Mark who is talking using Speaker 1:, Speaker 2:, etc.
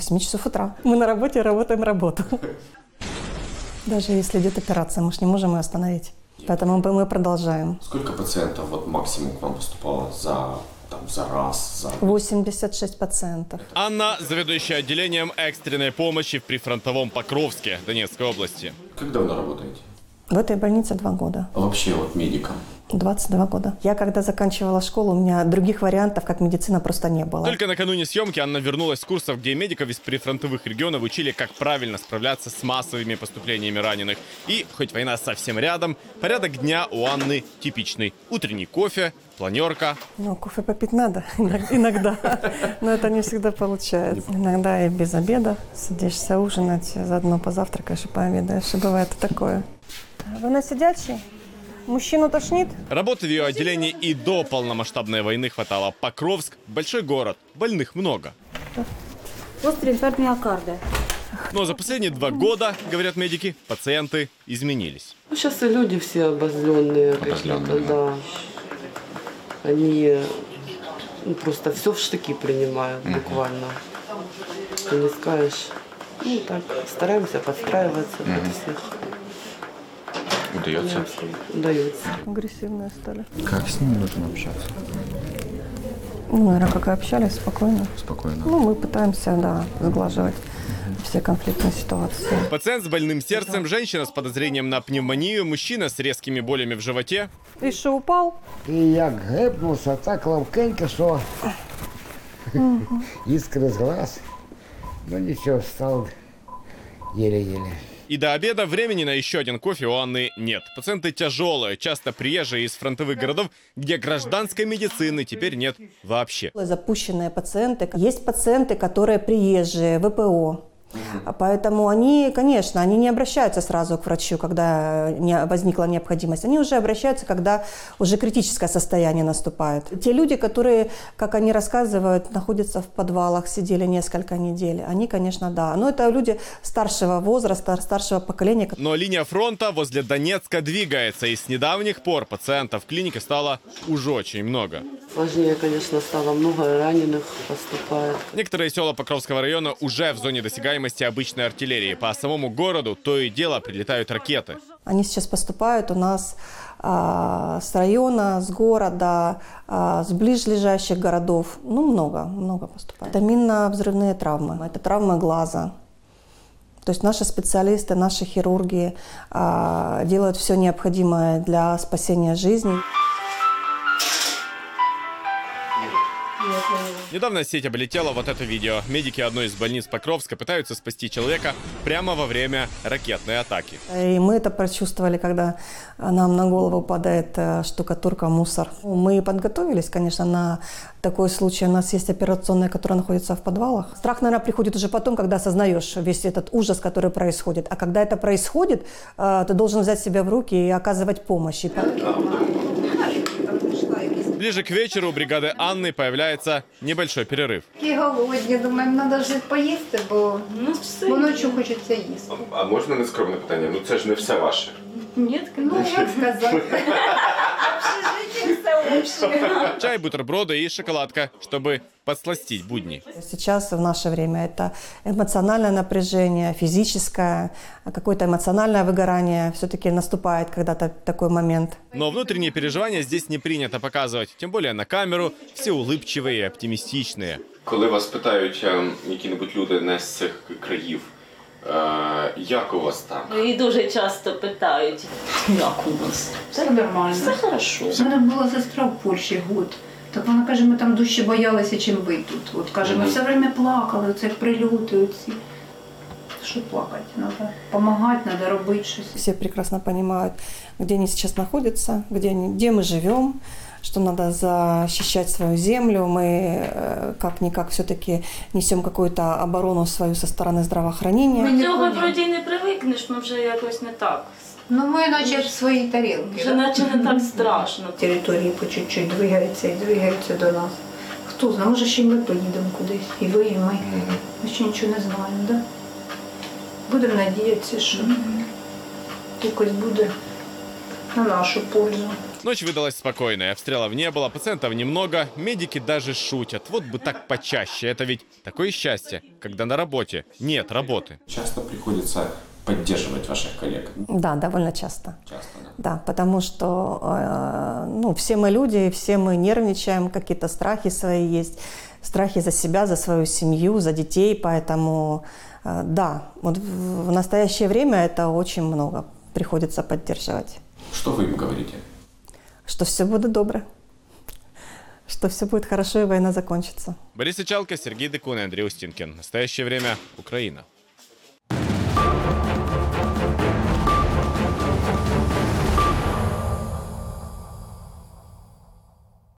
Speaker 1: с 8 часов утра. Мы на работе работаем работу. Даже если идет операция, мы же не можем ее остановить. Поэтому мы- продолжаем.
Speaker 2: Сколько пациентов вот максимум к вам поступало за, там, за раз, за...
Speaker 1: 86 пациентов.
Speaker 3: Анна, заведующая отделением экстренной помощи в прифронтовом Покровске Донецкой области.
Speaker 2: Как давно работаете?
Speaker 1: В этой больнице два года.
Speaker 2: А вообще вот медиком?
Speaker 1: 22 года. Я когда заканчивала школу, у меня других вариантов, как медицина, просто не было.
Speaker 3: Только накануне съемки Анна вернулась с курсов, где медиков из прифронтовых регионов учили, как правильно справляться с массовыми поступлениями раненых. И, хоть война совсем рядом, порядок дня у Анны типичный. Утренний кофе, планерка,
Speaker 1: Ну, кофе попить надо иног- иногда, но это не всегда получается. Иногда и без обеда садишься ужинать, заодно позавтракаешь и пообедаешь, и бывает такое. Вы на сидячий? Мужчину тошнит?
Speaker 3: Работы в ее отделении и до полномасштабной войны хватало. Покровск – большой город, больных много.
Speaker 4: Острый инфаркт миокарда.
Speaker 3: Но за последние два года, говорят медики, пациенты изменились.
Speaker 5: Ну, сейчас и люди все обозленные.
Speaker 2: Обозленные,
Speaker 5: какие-то, да. Они ну, просто все в штыки принимают буквально. Ты не скажешь. Ну так, стараемся подстраиваться под всех.
Speaker 2: Удается?
Speaker 5: Удается.
Speaker 1: Агрессивные стали.
Speaker 6: Как с ними нужно общаться?
Speaker 1: Ну, наверное, как и общались, спокойно.
Speaker 6: Спокойно.
Speaker 1: Ну, мы пытаемся, да, сглаживать все конфликтные ситуации.
Speaker 3: Пациент с больным сердцем, женщина с подозрением на пневмонию, мужчина с резкими болями в животе.
Speaker 1: И что, упал?
Speaker 7: І як гепнувся, так ловкенько, що іскри з глаз. Ну нічого, встав єле-єле.
Speaker 3: И до обеда времени на еще один кофе у Анны нет. Пациенты тяжелые, часто приезжие из фронтовых городов, где гражданской медицины теперь нет вообще.
Speaker 1: Запущенные пациенты. Есть пациенты, которые приезжие, ВПО. Поэтому они, конечно, они не обращаются сразу к врачу, когда не возникла необходимость. Они уже обращаются, когда уже критическое состояние наступает. Те люди, которые, как они рассказывают, находятся в подвалах, сидели несколько недель, они, конечно, да. Но это люди старшего возраста, старшего поколения.
Speaker 3: Но линия фронта возле Донецка двигается, и с недавних пор пациентов в клинике стало уже очень много.
Speaker 5: Сложнее, конечно, стало. Много раненых поступает.
Speaker 3: Некоторые села Покровского района уже в зоне досягаемости обычной артиллерии. По самому городу то и дело прилетают ракеты.
Speaker 1: Они сейчас поступают у нас а, с района, с города, а, с ближайших городов. Ну, много, много поступает. Это минно-взрывные травмы. Это травмы глаза. То есть наши специалисты, наши хирурги а, делают все необходимое для спасения жизни.
Speaker 3: Недавно сеть облетела вот это видео. Медики одной из больниц Покровска пытаются спасти человека прямо во время ракетной атаки.
Speaker 1: И мы это прочувствовали, когда нам на голову падает э, штукатурка, мусор. Мы подготовились, конечно, на такой случай. У нас есть операционная, которая находится в подвалах. Страх, наверное, приходит уже потом, когда осознаешь весь этот ужас, который происходит. А когда это происходит, э, ты должен взять себя в руки и оказывать помощь. И
Speaker 3: Ближе к вечеру у бригады Анны появляется небольшой перерыв.
Speaker 8: Такі голодні, думаємо, треба ж поїсти, бо, бо ночі хочеться їсти.
Speaker 2: А можна нескромне питання? Ну це ж не все ваше.
Speaker 8: Ні, ну як сказати.
Speaker 3: Чай, бутерброды и шоколадка, чтобы подсластить будни.
Speaker 1: Сейчас, в наше время, это эмоциональное напряжение, физическое, какое-то эмоциональное выгорание. Все-таки наступает когда-то такой момент.
Speaker 3: Но внутренние переживания здесь не принято показывать, тем более на камеру, все улыбчивые и оптимистичные.
Speaker 2: Коли вас питають які-небудь люди не з цих країв, як у вас там?
Speaker 9: І дуже часто питають, як у нас?
Speaker 8: Все нормально.
Speaker 9: Все хорошо.
Speaker 8: У мене була сестра в Польщі год. Так вона каже, ми там дужче боялися, чим ви тут. От каже, ми все время плакали, оце прильоти оці. Що плакати? Треба допомагати, треба робити щось.
Speaker 1: Все прекрасно понимают, где они сейчас находятся, где, они, где мы живем, что надо защищать свою землю. Мы э, как-никак все-таки несем какую-то оборону свою со стороны здравоохранения.
Speaker 8: Ми
Speaker 9: Цього
Speaker 8: не
Speaker 9: вроді й не привикнеш, ну вже якось не так.
Speaker 8: Ну ми наче в своїй тарілці.
Speaker 9: Вже наче не так страшно.
Speaker 8: Території по чуть-чуть двигаються і двигаються до нас. Хто знає, може ще й ми поїдемо кудись. І ви, і ми. Ми ще нічого не знаємо, да? Будемо надіятися, що якось буде На нашу пользу.
Speaker 3: Ночь выдалась спокойной, обстрелов не было, пациентов немного, медики даже шутят. Вот бы так почаще, это ведь такое счастье, когда на работе нет работы.
Speaker 2: Часто приходится поддерживать ваших коллег.
Speaker 1: Да, довольно часто.
Speaker 2: Часто, да.
Speaker 1: Да, потому что э, ну, все мы люди, все мы нервничаем, какие-то страхи свои есть, страхи за себя, за свою семью, за детей, поэтому э, да, вот в в настоящее время это очень много приходится поддерживать,
Speaker 2: Что вы им говорите?
Speaker 1: что все будет добро, что все будет хорошо и война закончится.
Speaker 3: Борис Ичалко, Сергей Декун и Андрей Устинкин. Настоящее время Украина.